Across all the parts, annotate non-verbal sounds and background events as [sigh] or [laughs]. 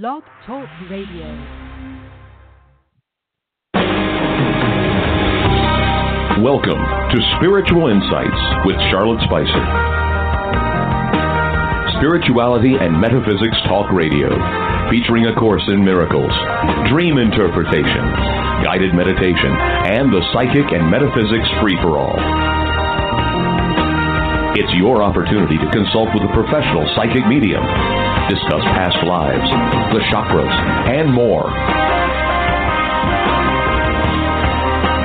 Blog Talk Radio. Welcome to Spiritual Insights with Charlotte Spicer. Spirituality and Metaphysics Talk Radio, featuring a course in miracles, dream interpretation, guided meditation, and the psychic and metaphysics free for all. It's your opportunity to consult with a professional psychic medium, discuss past lives, the chakras, and more.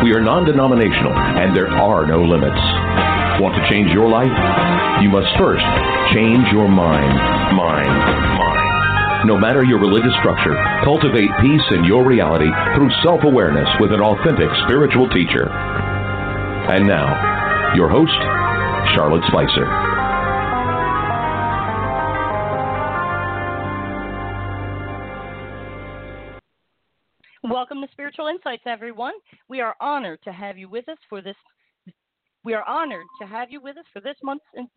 We are non denominational and there are no limits. Want to change your life? You must first change your mind. Mind. Mind. No matter your religious structure, cultivate peace in your reality through self awareness with an authentic spiritual teacher. And now, your host, Charlotte Spicer. Welcome to Spiritual Insights, everyone. We are honored to have you with us for this. We are honored to have you with us for this month's. In,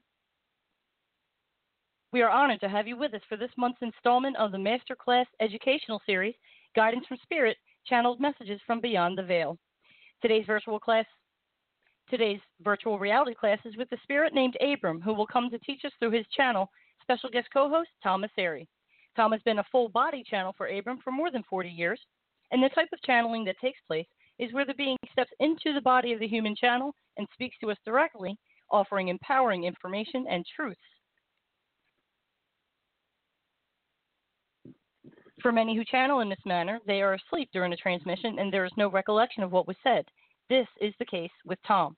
we are honored to have you with us for this month's installment of the Masterclass Educational Series, Guidance from Spirit: Channeled Messages from Beyond the Veil. Today's virtual class Today's virtual reality class is with the spirit named Abram, who will come to teach us through his channel, special guest co host Tom Massari. Tom has been a full body channel for Abram for more than 40 years, and the type of channeling that takes place is where the being steps into the body of the human channel and speaks to us directly, offering empowering information and truths. For many who channel in this manner, they are asleep during the transmission and there is no recollection of what was said. This is the case with Tom.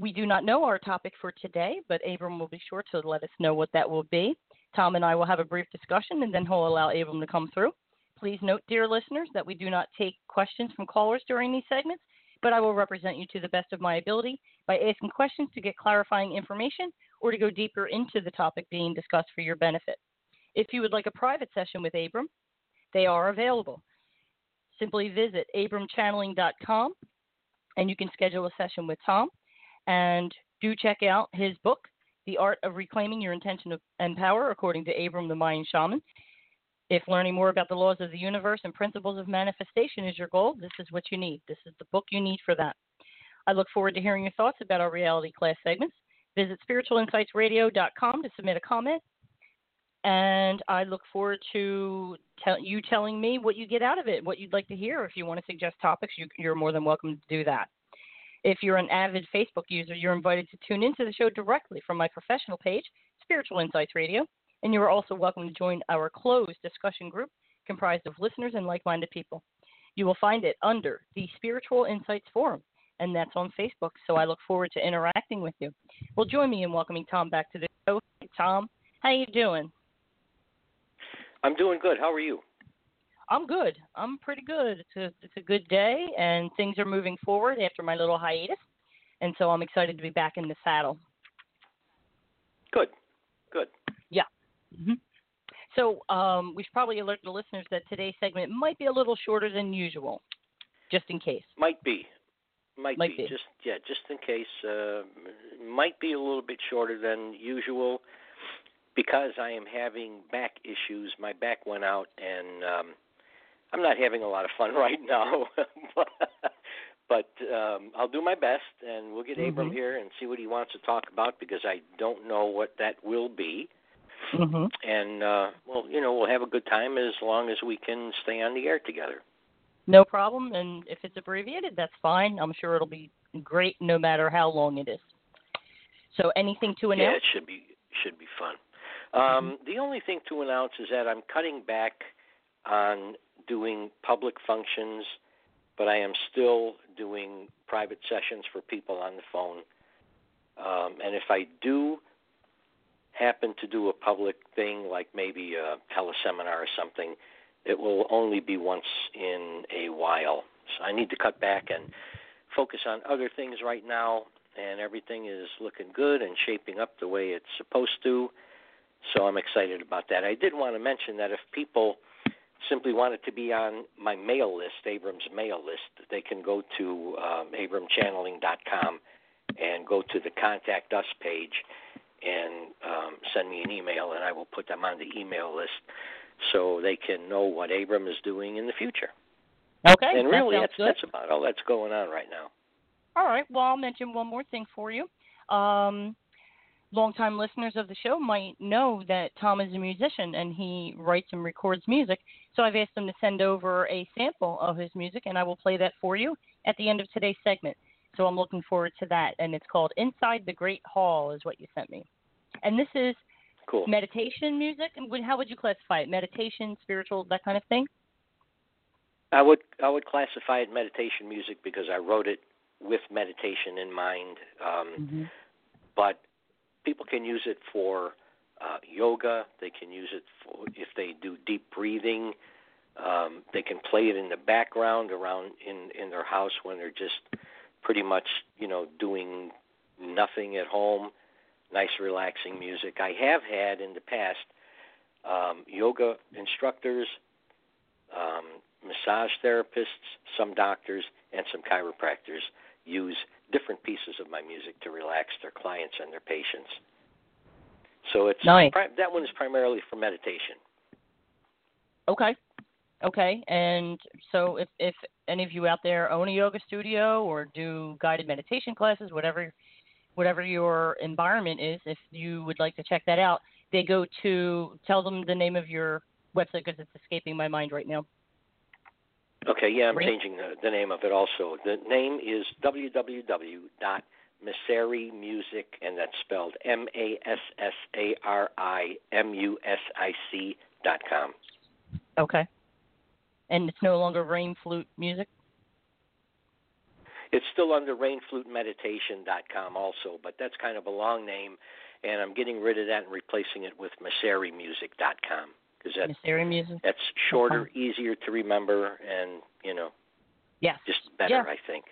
We do not know our topic for today, but Abram will be sure to let us know what that will be. Tom and I will have a brief discussion and then he'll allow Abram to come through. Please note, dear listeners, that we do not take questions from callers during these segments, but I will represent you to the best of my ability by asking questions to get clarifying information or to go deeper into the topic being discussed for your benefit. If you would like a private session with Abram, they are available. Simply visit abramchanneling.com and you can schedule a session with Tom. And do check out his book, The Art of Reclaiming Your Intention and Power, according to Abram the Mayan Shaman. If learning more about the laws of the universe and principles of manifestation is your goal, this is what you need. This is the book you need for that. I look forward to hearing your thoughts about our reality class segments. Visit spiritualinsightsradio.com to submit a comment. And I look forward to tell, you telling me what you get out of it, what you'd like to hear. If you want to suggest topics, you, you're more than welcome to do that. If you're an avid Facebook user, you're invited to tune into the show directly from my professional page, Spiritual Insights Radio, and you are also welcome to join our closed discussion group comprised of listeners and like minded people. You will find it under the Spiritual Insights Forum, and that's on Facebook, so I look forward to interacting with you. Well, join me in welcoming Tom back to the show. Tom, how are you doing? I'm doing good. How are you? I'm good. I'm pretty good. It's a it's a good day, and things are moving forward after my little hiatus, and so I'm excited to be back in the saddle. Good, good. Yeah. Mm-hmm. So um, we should probably alert the listeners that today's segment might be a little shorter than usual, just in case. Might be. Might, might be. be. Just yeah, just in case. Uh, might be a little bit shorter than usual because I am having back issues. My back went out and. Um, I'm not having a lot of fun [laughs] right now, but um, I'll do my best, and we'll get mm-hmm. Abram here and see what he wants to talk about because I don't know what that will be. Mm-hmm. And uh, well, you know, we'll have a good time as long as we can stay on the air together. No problem, and if it's abbreviated, that's fine. I'm sure it'll be great, no matter how long it is. So, anything to announce? Yeah, it should be should be fun. Um, mm-hmm. The only thing to announce is that I'm cutting back on doing public functions, but I am still doing private sessions for people on the phone. Um, and if I do happen to do a public thing like maybe a teleseminar or something, it will only be once in a while. So I need to cut back and focus on other things right now, and everything is looking good and shaping up the way it's supposed to. So I'm excited about that. I did want to mention that if people simply want it to be on my mail list, Abrams mail list, they can go to um, abramchanneling.com and go to the contact us page and um, send me an email, and I will put them on the email list so they can know what Abram is doing in the future. Okay. and really, that that's good. that's about all that's going on right now. All right. Well, I'll mention one more thing for you. Um, longtime listeners of the show might know that Tom is a musician and he writes and records music. So I've asked him to send over a sample of his music, and I will play that for you at the end of today's segment. So I'm looking forward to that. And it's called Inside the Great Hall, is what you sent me. And this is Cool. meditation music. How would you classify it? Meditation, spiritual, that kind of thing? I would I would classify it meditation music because I wrote it with meditation in mind. Um, But people can use it for uh, yoga. They can use it for if they do deep breathing. Um, they can play it in the background around in in their house when they're just pretty much you know doing nothing at home. Nice relaxing music. I have had in the past um, yoga instructors, um, massage therapists, some doctors, and some chiropractors use different pieces of my music to relax their clients and their patients. So it's Nice. pri- that one is primarily for meditation. Okay. Okay. And so if if any of you out there own a yoga studio or do guided meditation classes, whatever whatever your environment is, if you would like to check that out, they go to tell them the name of your website because it's escaping my mind right now. Okay, yeah, I'm Great. changing the, the name of it also. The name is www.massarimusic, and that's spelled M A S S A R I M U S I C dot com. Okay. And it's no longer rain flute music. It's still under rainflutemeditation.com also, but that's kind of a long name, and I'm getting rid of that and replacing it with massarimusic.com because that, Mysterious music. that's shorter, easier to remember, and you know, yeah, just better, Yeah. I think.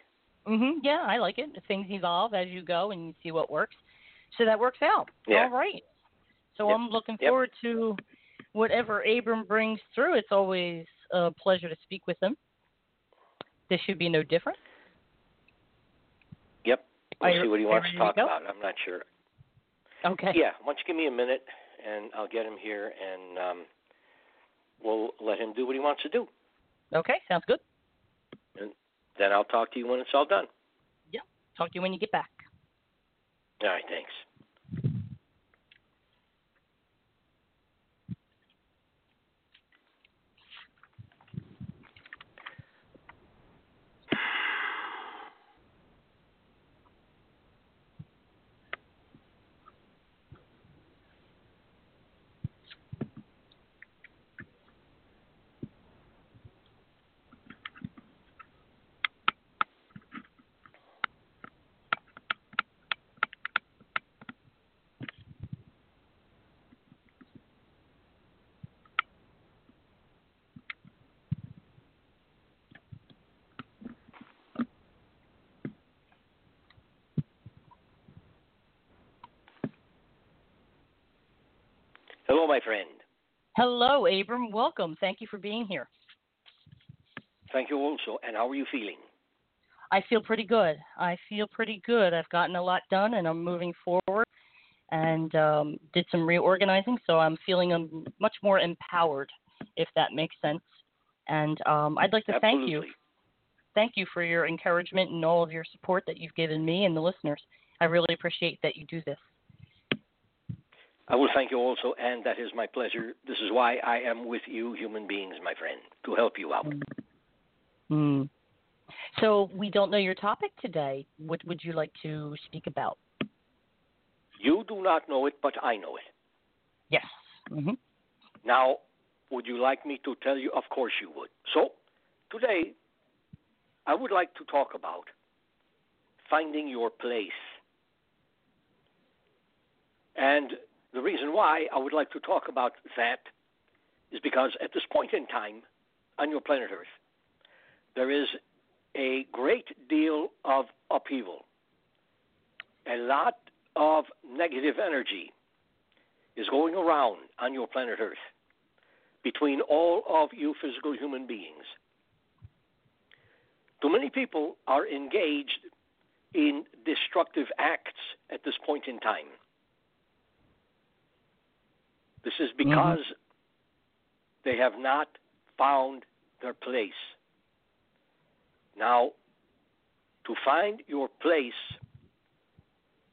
Mhm. Yeah, I like it. Things evolve as you go, and you see what works. So that works out. Yeah. All right. So Yep. I'm looking Yep. forward to whatever Abram brings through. It's always a pleasure to speak with him. This should be no different. Yep. We'll Are see what he wants to ready to talk about. I'm not sure. Okay. Yeah, why don't you give me a minute, and I'll get him here, and um, we'll let him do what he wants to do. Okay. Sounds good. And Then I'll talk to you when it's all done. Yep. Talk to you when you get back. All right, thanks. Hello, my friend. Hello, Abram. Welcome. Thank you for being here. Thank you also. And how are you feeling? I feel pretty good. I feel pretty good. I've gotten a lot done, and I'm moving forward. And um, did some reorganizing, so I'm feeling um, much more empowered, if that makes sense. And um, I'd like to thank you, Absolutely. thank you for your encouragement and all of your support that you've given me and the listeners. I really appreciate that you do this. I will thank you also, and that is my pleasure. This is why I am with you, human beings, my friend, to help you out. Hmm. So we don't know your topic today. What would you like to speak about? You do not know it, but I know it. Yes. hmm Now, would you like me to tell you? Of course you would. So, today, I would like to talk about finding your place. And the reason why I would like to talk about that is because at this point in time on your planet Earth, there is a great deal of upheaval. A lot of negative energy is going around on your planet Earth between all of you physical human beings. Too many people are engaged in destructive acts at this point in time. This is Mm-hmm. because they have not found their place. Now, to find your place,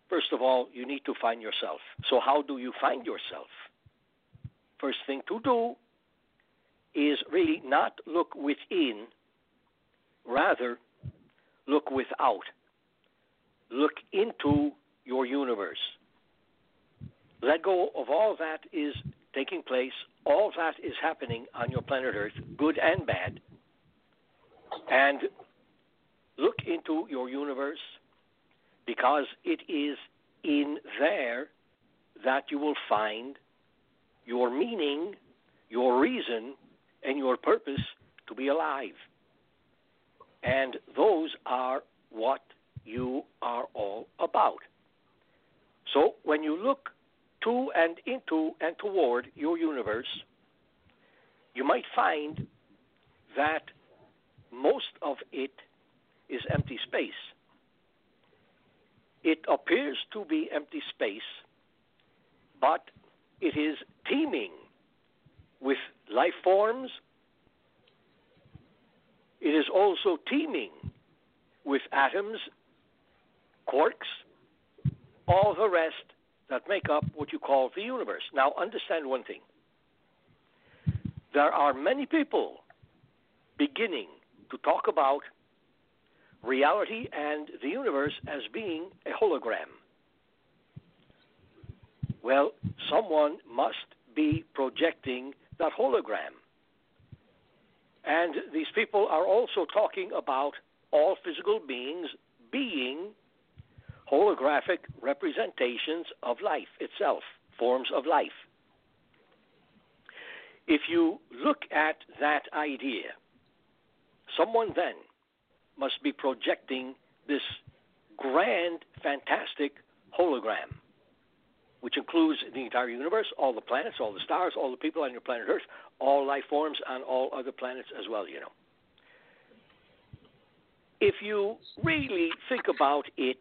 first of all, you need to find yourself. So, how do you find yourself? First thing to do is really not look within, rather, look without. Look into your universe. Let go of all that is taking place, all that is happening on your planet Earth, good and bad, and look into your universe because it is in there that you will find your meaning, your reason, and your purpose to be alive. And those are what you are all about. So when you look to and into and toward your universe, you might find that most of it is empty space. It appears to be empty space, but it is teeming with life forms. It is also teeming with atoms, quarks, all the rest that make up what you call the universe. Now, understand one thing there are many people beginning to talk about reality and the universe as being a hologram. Well, someone must be projecting that hologram. And these people are also talking about all physical beings being holographic representations of life itself, forms of life. If you look at that idea, someone then must be projecting this grand, fantastic hologram, which includes the entire universe, all the planets, all the stars, all the people on your planet Earth, all life forms on all other planets as well, you know. If you really think about it,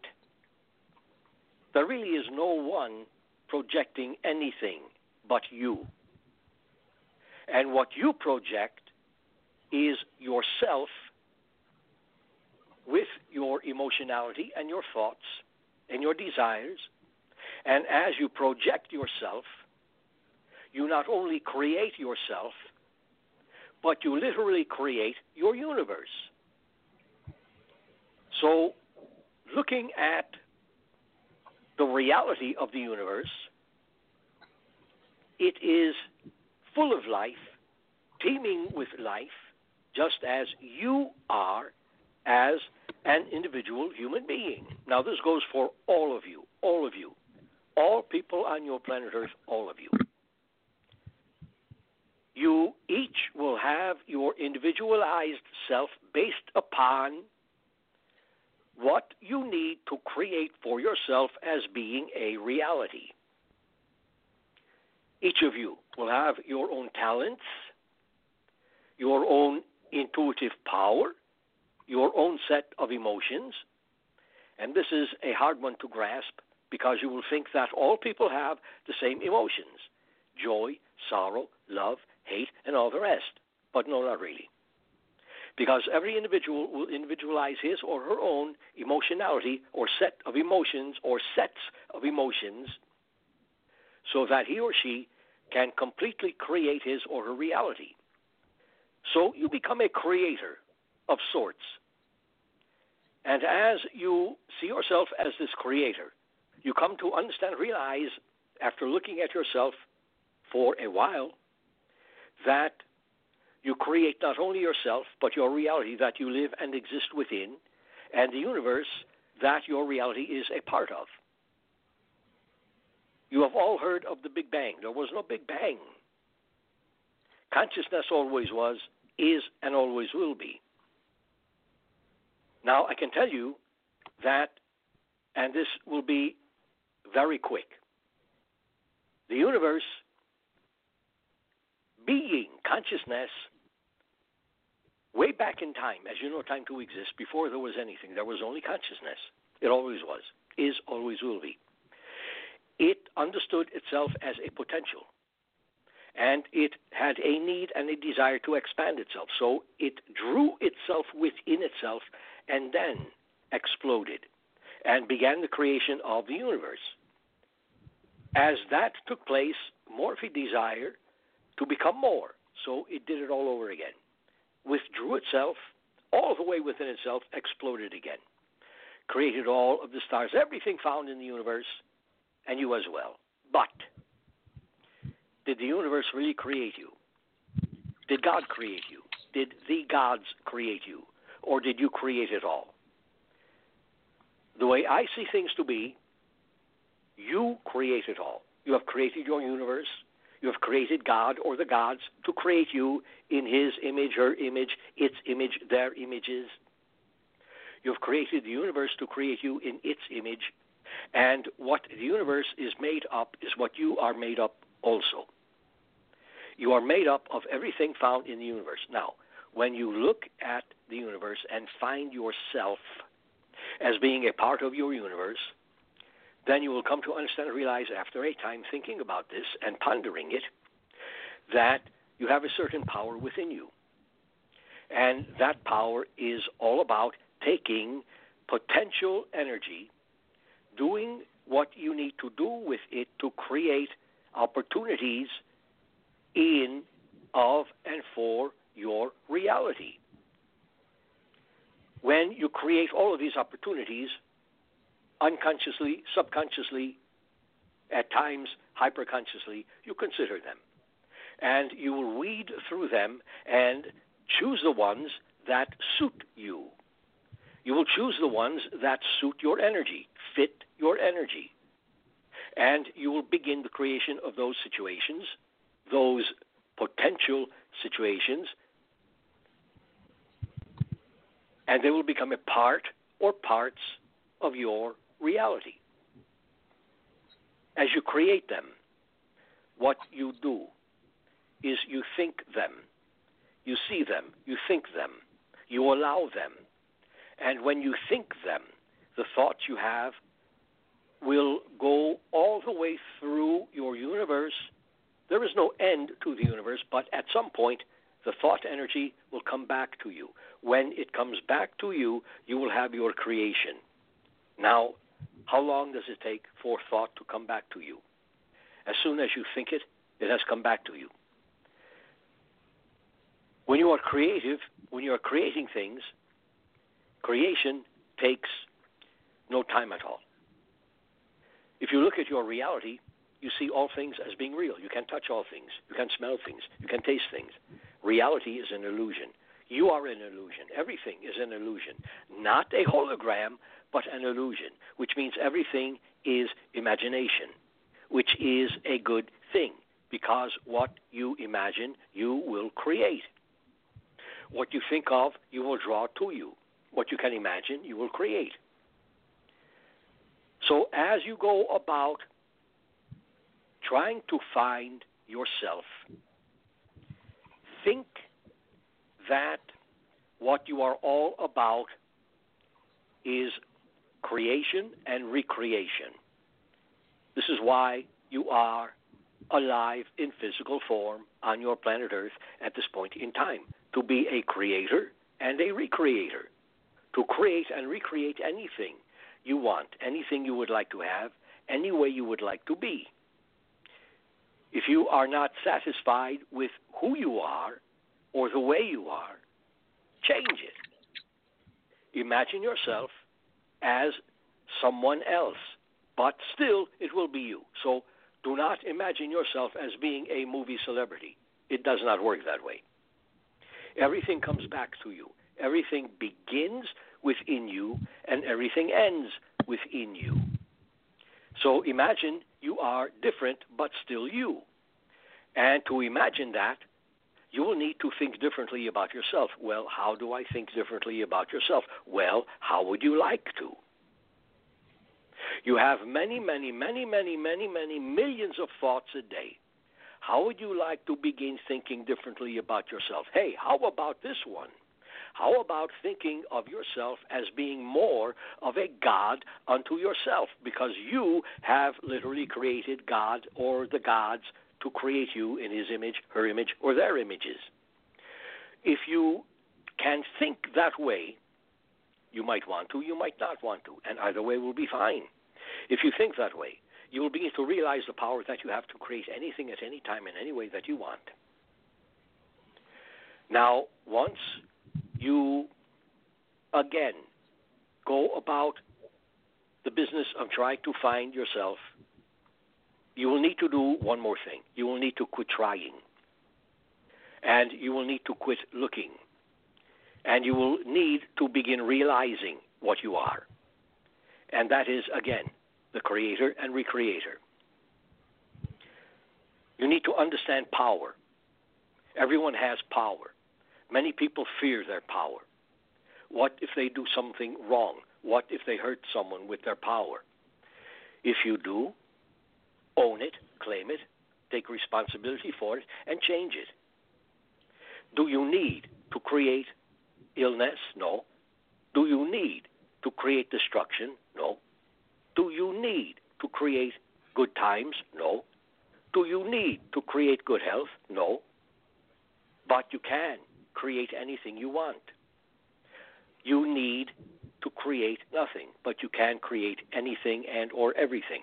there really is no one projecting anything but you. And what you project is yourself with your emotionality and your thoughts and your desires. And as you project yourself, you not only create yourself, but you literally create your universe. So, looking at the reality of the universe, it is full of life, teeming with life, just as you are as an individual human being. Now, this goes for all of you, all of you, all people on your planet Earth, all of you. You each will have your individualized self based upon what you need to create for yourself as being a reality. Each of you will have your own talents, your own intuitive power, your own set of emotions. And this is a hard one to grasp because you will think that all people have the same emotions joy, sorrow, love, hate, and all the rest. But no, not really. Because every individual will individualize his or her own emotionality or set of emotions or sets of emotions so that he or she can completely create his or her reality. So you become a creator of sorts. And as you see yourself as this creator, you come to understand, realize, after looking at yourself for a while, that you create not only yourself, but your reality that you live and exist within, and the universe that your reality is a part of. You have all heard of the Big Bang. There was no Big Bang. Consciousness always was, is, and always will be. Now, I can tell you that, and this will be very quick the universe, being, consciousness, way back in time, as you know, time to exist, before there was anything, there was only consciousness. It always was, is, always will be. It understood itself as a potential. And it had a need and a desire to expand itself. So it drew itself within itself and then exploded and began the creation of the universe. As that took place, Morphe desired to become more, so it did it all over again. Withdrew itself, all the way within itself, exploded again. Created all of the stars, everything found in the universe, and you as well. But, did the universe really create you? Did God create you? Did the gods create you? Or did you create it all? The way I see things to be, you create it all. You have created your universe. You have created God or the gods to create you in His image, her image, its image, their images. You have created the universe to create you in its image. And what the universe is made up is what you are made up also. You are made up of everything found in the universe. Now, when you look at the universe and find yourself as being a part of your universe, then you will come to understand and realize after a time thinking about this and pondering it that you have a certain power within you. And that power is all about taking potential energy, doing what you need to do with it to create opportunities in, of, and for your reality. When you create all of these opportunities, unconsciously, subconsciously, at times hyperconsciously, you consider them. And you will weed through them and choose the ones that suit you. You will choose the ones that suit your energy, fit your energy. And you will begin the creation of those situations, those potential situations, and they will become a part or parts of your reality. As you create them, what you do is you think them, you see them, you think them, you allow them. And when you think them, the thoughts you have will go all the way through your universe. There is no end to the universe, but at some point, the thought energy will come back to you. When it comes back to you, you will have your creation. Now, how long does it take for thought to come back to you? As soon as you think it, it has come back to you. When you are creative, when you are creating things, creation takes no time at all. If you look at your reality, you see all things as being real. You can touch all things. You can smell things. You can taste things. Reality is an illusion. You are an illusion. Everything is an illusion. Not a hologram, but an illusion, which means everything is imagination, which is a good thing because what you imagine, you will create. What you think of, you will draw to you. What you can imagine, you will create. So as you go about trying to find yourself, think that what you are all about is creation and recreation. This is why you are alive in physical form on your planet Earth at this point in time to be a creator and a recreator, to create and recreate anything you want, anything you would like to have, any way you would like to be. If you are not satisfied with who you are or the way you are, change it. Imagine yourself as someone else, but still it will be you. So do not imagine yourself as being a movie celebrity. It does not work that way. Everything comes back to you. Everything begins within you, and everything ends within you. So imagine you are different but still you. And to imagine that, you will need to think differently about yourself. Well, how do I think differently about yourself? Well, how would you like to? You have many, many, many, many, many, many millions of thoughts a day. How would you like to begin thinking differently about yourself? Hey, how about this one? How about thinking of yourself as being more of a God unto yourself? Because you have literally created God or the gods to create you in his image, her image, or their images. If you can think that way, you might want to, you might not want to, and either way will be fine. If you think that way, you will begin to realize the power that you have to create anything at any time in any way that you want. Now, once you again go about the business of trying to find yourself you will need to do one more thing. You will need to quit trying. And you will need to quit looking. And you will need to begin realizing what you are. And that is, again, the creator and recreator. You need to understand power. Everyone has power. Many people fear their power. What if they do something wrong? What if they hurt someone with their power? If you do, own it, claim it, take responsibility for it, and change it. Do you need to create illness? No. Do you need to create destruction? No. Do you need to create good times? No. Do you need to create good health? No. But you can create anything you want. You need to create nothing, but you can create anything and or everything.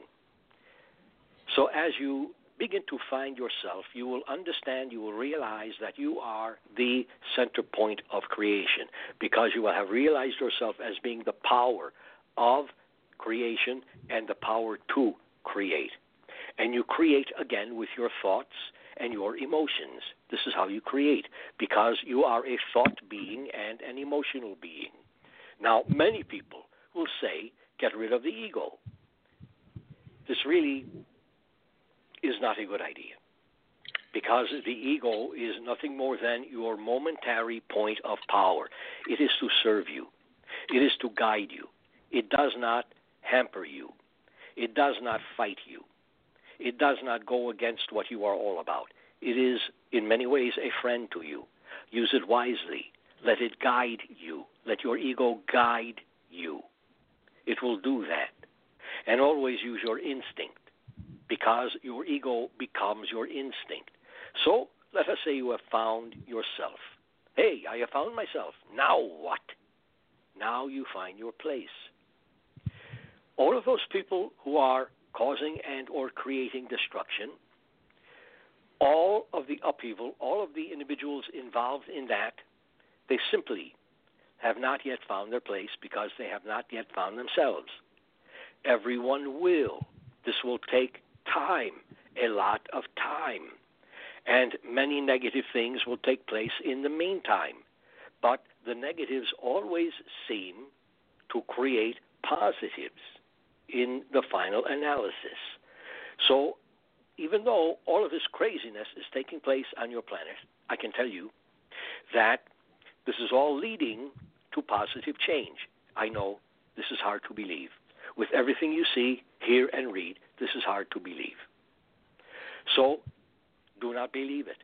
So as you begin to find yourself, you will understand, you will realize that you are the center point of creation because you will have realized yourself as being the power of creation and the power to create. And you create again with your thoughts and your emotions. This is how you create because you are a thought being and an emotional being. Now, many people will say, get rid of the ego. This really is not a good idea because the ego is nothing more than your momentary point of power. It is to serve you, it is to guide you, it does not hamper you, it does not fight you, it does not go against what you are all about. It is, in many ways, a friend to you. Use it wisely. Let it guide you. Let your ego guide you. It will do that. And always use your instinct because your ego becomes your instinct. So let us say you have found yourself. Hey, I have found myself. Now what? Now you find your place. All of those people who are causing and or creating destruction, all of the upheaval, all of the individuals involved in that, they simply have not yet found their place because they have not yet found themselves. Everyone will. This will take time, a lot of time. And many negative things will take place in the meantime. But the negatives always seem to create positives in the final analysis. So, even though all of this craziness is taking place on your planet, I can tell you that this is all leading to positive change. I know this is hard to believe. With everything you see, hear, and read, this is hard to believe. So, do not believe it.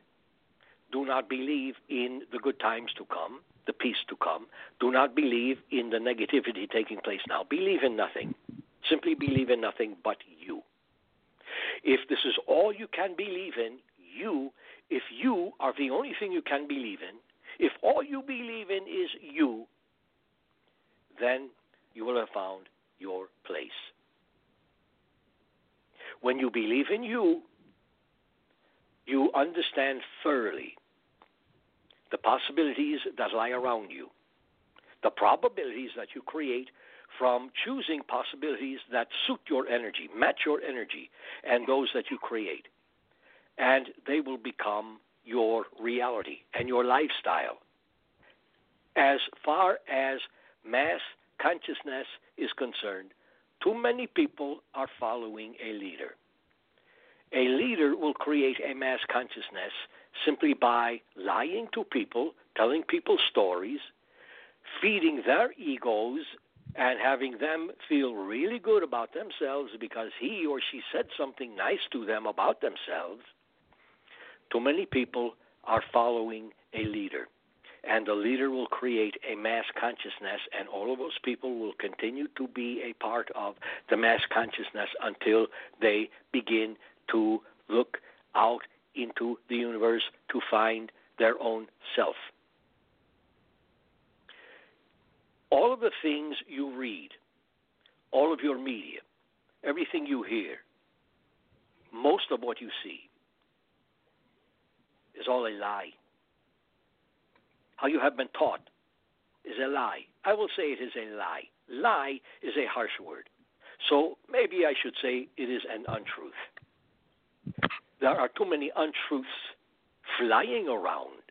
Do not believe in the good times to come, the peace to come. Do not believe in the negativity taking place now. Believe in nothing. Simply believe in nothing but you. If this is all you can believe in, you, if you are the only thing you can believe in, if all you believe in is you, then you will have found your place. When you believe in you, you understand thoroughly the possibilities that lie around you, the probabilities that you create from choosing possibilities that suit your energy, match your energy, and those that you create. And they will become your reality and your lifestyle. As far as mass consciousness is concerned, Too many people are following a leader. A leader will create a mass consciousness simply by lying to people, telling people stories, feeding their egos, and having them feel really good about themselves because he or she said something nice to them about themselves. Too many people are following a leader. And the leader will create a mass consciousness, and all of those people will continue to be a part of the mass consciousness until they begin to look out into the universe to find their own self. All of the things you read, all of your media, everything you hear, most of what you see is all a lie. How you have been taught is a lie. I will say it is a lie. Lie is a harsh word. So maybe I should say it is an untruth there are too many untruths flying around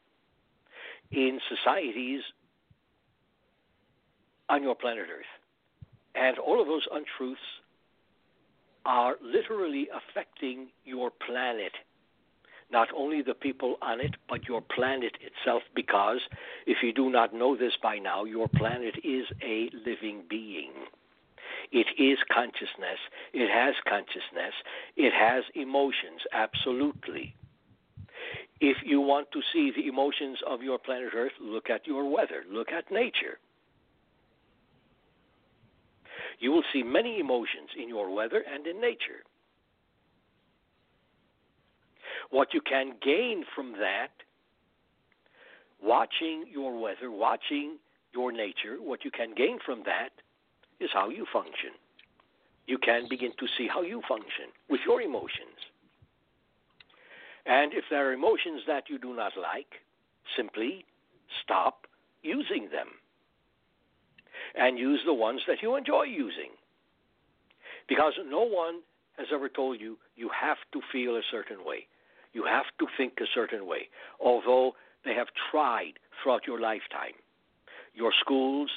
in societies on your planet Earth. And all of those untruths are literally affecting your planet. Not only the people on it, but your planet itself, because if you do not know this by now, your planet is a living being. It is consciousness. It has consciousness. It has emotions, absolutely. If you want to see the emotions of your planet Earth, look at your weather, look at nature. You will see many emotions in your weather and in nature. What you can gain from that, watching your weather, watching your nature, what you can gain from that is how you function. You can begin to see how you function with your emotions. And if there are emotions that you do not like, simply stop using them and use the ones that you enjoy using. Because no one has ever told you you have to feel a certain way. You have to think a certain way, although they have tried throughout your lifetime. Your schools,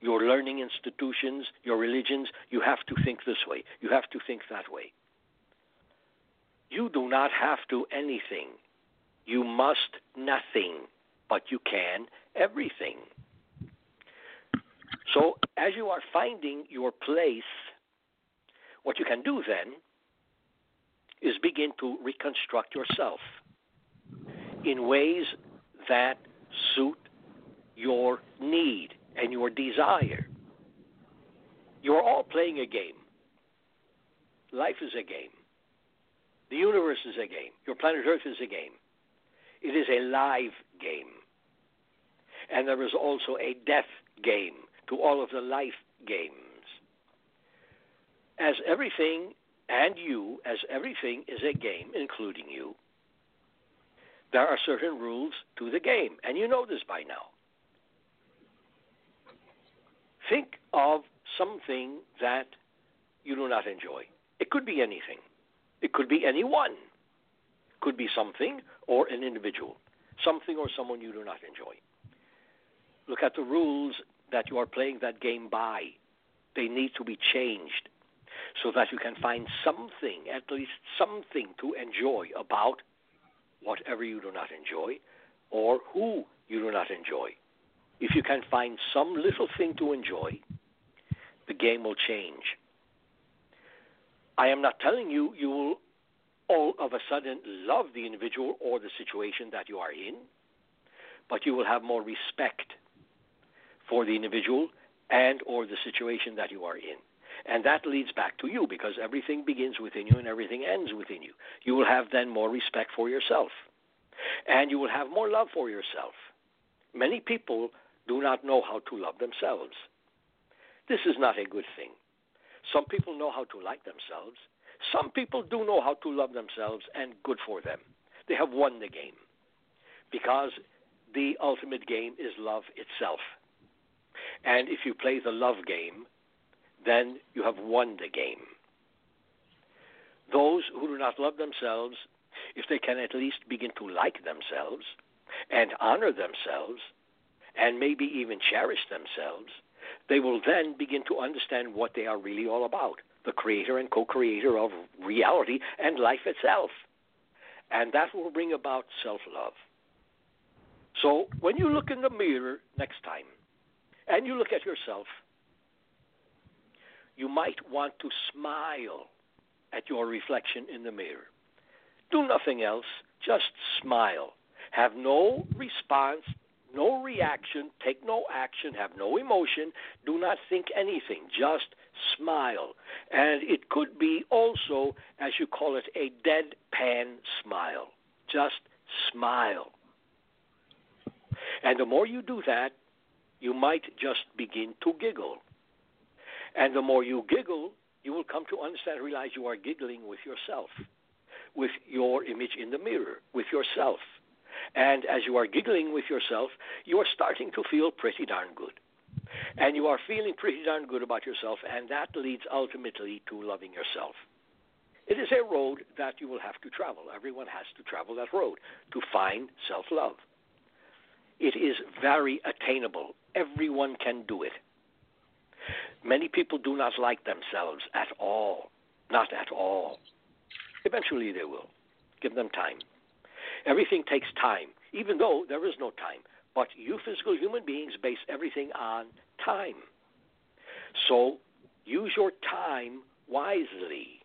your learning institutions, your religions, you have to think this way. You have to think that way. You do not have to anything. You must nothing, but you can everything. So, as you are finding your place, what you can do then is begin to reconstruct yourself in ways that suit your need and your desire. You're all playing a game. Life is a game. The universe is a game. Your planet Earth is a game. It is a live game. And there is also a death game to all of the life games. As everything and you, as everything is a game, including you, there are certain rules to the game. And you know this by now. Think of something that you do not enjoy. It could be anything. It could be anyone. It could be something or an individual. Something or someone you do not enjoy. Look at the rules that you are playing that game by. They need to be changed so that you can find something, at least something to enjoy about whatever you do not enjoy or who you do not enjoy. If you can find some little thing to enjoy, the game will change. I am not telling you you will all of a sudden love the individual or the situation that you are in, but you will have more respect for the individual and or the situation that you are in. And that leads back to you because everything begins within you and everything ends within you. You will have then more respect for yourself. And you will have more love for yourself. Many people do not know how to love themselves. This is not a good thing. Some people know how to like themselves. Some people do know how to love themselves, and good for them. They have won the game because the ultimate game is love itself. And if you play the love game, then you have won the game. Those who do not love themselves, if they can at least begin to like themselves and honor themselves, and maybe even cherish themselves, they will then begin to understand what they are really all about the creator and co creator of reality and life itself. And that will bring about self love. So when you look in the mirror next time and you look at yourself, you might want to smile at your reflection in the mirror. Do nothing else, just smile. Have no response, no reaction, take no action, have no emotion, do not think anything, just smile. And it could be also, as you call it, a deadpan smile. Just smile. And the more you do that, you might just begin to giggle. And the more you giggle, you will come to understand and realize you are giggling with yourself, with your image in the mirror, with yourself. And as you are giggling with yourself, you are starting to feel pretty darn good. And you are feeling pretty darn good about yourself, and that leads ultimately to loving yourself. It is a road that you will have to travel. Everyone has to travel that road to find self love. It is very attainable. Everyone can do it. Many people do not like themselves at all. Not at all. Eventually they will. Give them time. Everything takes time, even though there is no time. But you physical human beings base everything on time. So use your time wisely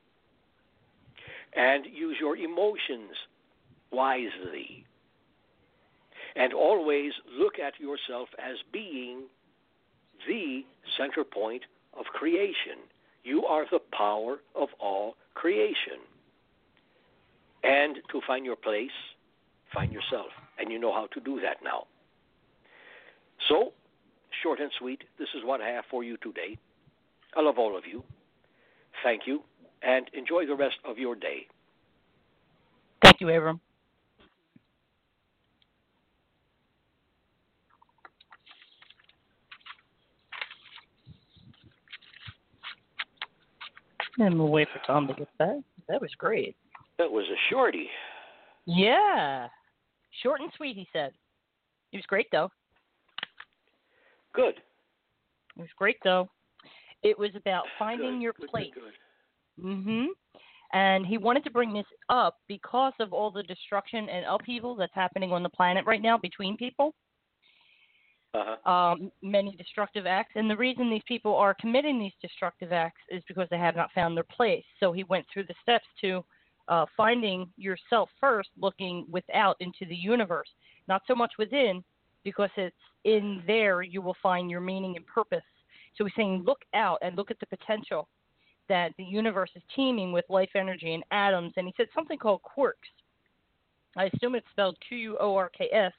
and use your emotions wisely. And always look at yourself as being the center point of creation. You are the power of all creation. And to find your place, find yourself. And you know how to do that now. So, short and sweet, this is what I have for you today. I love all of you. Thank you, and enjoy the rest of your day. Thank you, Abram. And we'll wait for Tom to get back. That was great. That was a shorty. Yeah. Short and sweet, he said. He was great, though. Good. It was great, though. It was about finding Good. your Good, place. Good, good. hmm And he wanted to bring this up because of all the destruction and upheaval that's happening on the planet right now between people. Uh-huh. Um, many destructive acts, and the reason these people are committing these destructive acts is because they have not found their place. So he went through the steps to uh, finding yourself first, looking without into the universe, not so much within, because it's in there you will find your meaning and purpose. So he's saying, look out and look at the potential that the universe is teeming with life energy and atoms. And he said something called quarks. I assume it's spelled Q U O R K S,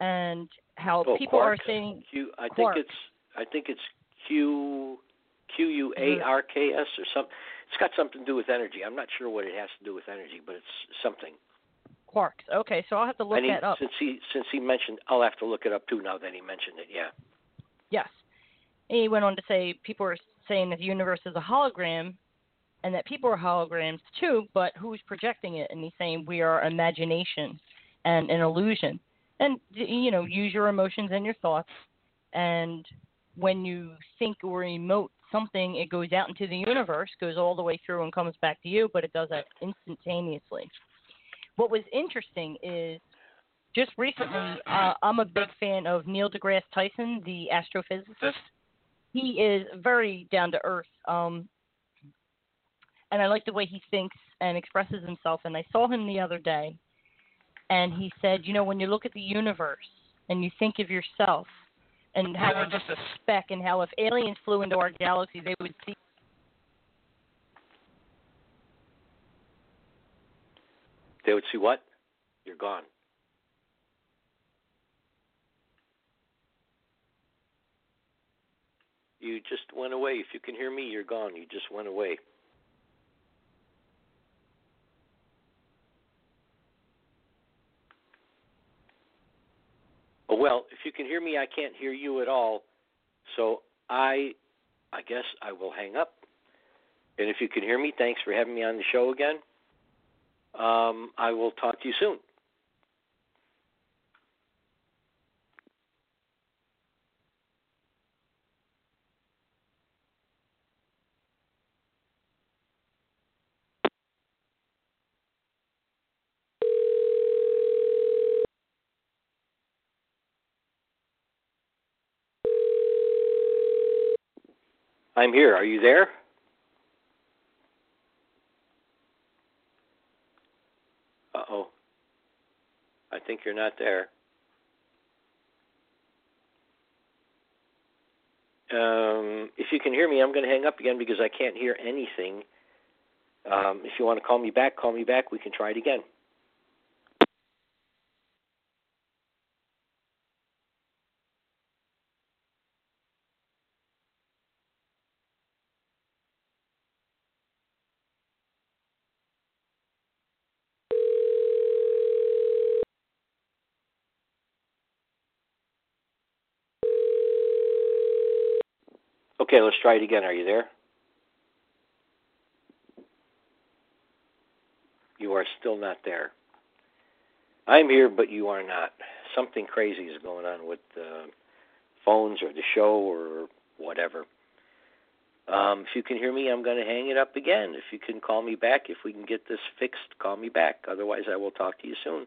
and how Oh, people are quarks. saying Q, I think it's I think it's Q Q U A R K S or something. It's got something to do with energy. I'm not sure what it has to do with energy, but it's something. quarks. Okay, so I'll have to look and he, that up. since he since he mentioned, I'll have to look it up too. Now that he mentioned it, yeah. Yes. And he went on to say people are saying that the universe is a hologram and that people are holograms too, but who's projecting it? And he's saying we are imagination and an illusion. And, you know, use your emotions and your thoughts. And when you think or emote something, it goes out into the universe, goes all the way through and comes back to you, but it does that instantaneously. What was interesting is just recently, uh, I'm a big fan of Neil deGrasse Tyson, the astrophysicist. He is very down to earth, um, and I like the way he thinks and expresses himself. And I saw him the other day, and he said, you know, when you look at the universe and you think of yourself and how we're just a speck, and how if aliens flew into our galaxy, they would see They would see what? You're gone. You just went away. If you can hear me, you're gone. You just went away. Oh, well, if you can hear me, I can't hear you at all. So I, I guess I will hang up. And if you can hear me, thanks for having me on the show again. Um, I will talk to you soon. I'm here. Are you there? Uh oh. I think you're not there. Um, if you can hear me, I'm going to hang up again because I can't hear anything. Um, if you want to call me back, call me back. We can try it again. Okay, let's try it again. Are you there? You are still not there. I'm here, but you are not. Something crazy is going on with uh, phones or the show or whatever. Um, if you can hear me, I'm going to hang it up again. If you can call me back, if we can get this fixed, call me back. Otherwise, I will talk to you soon.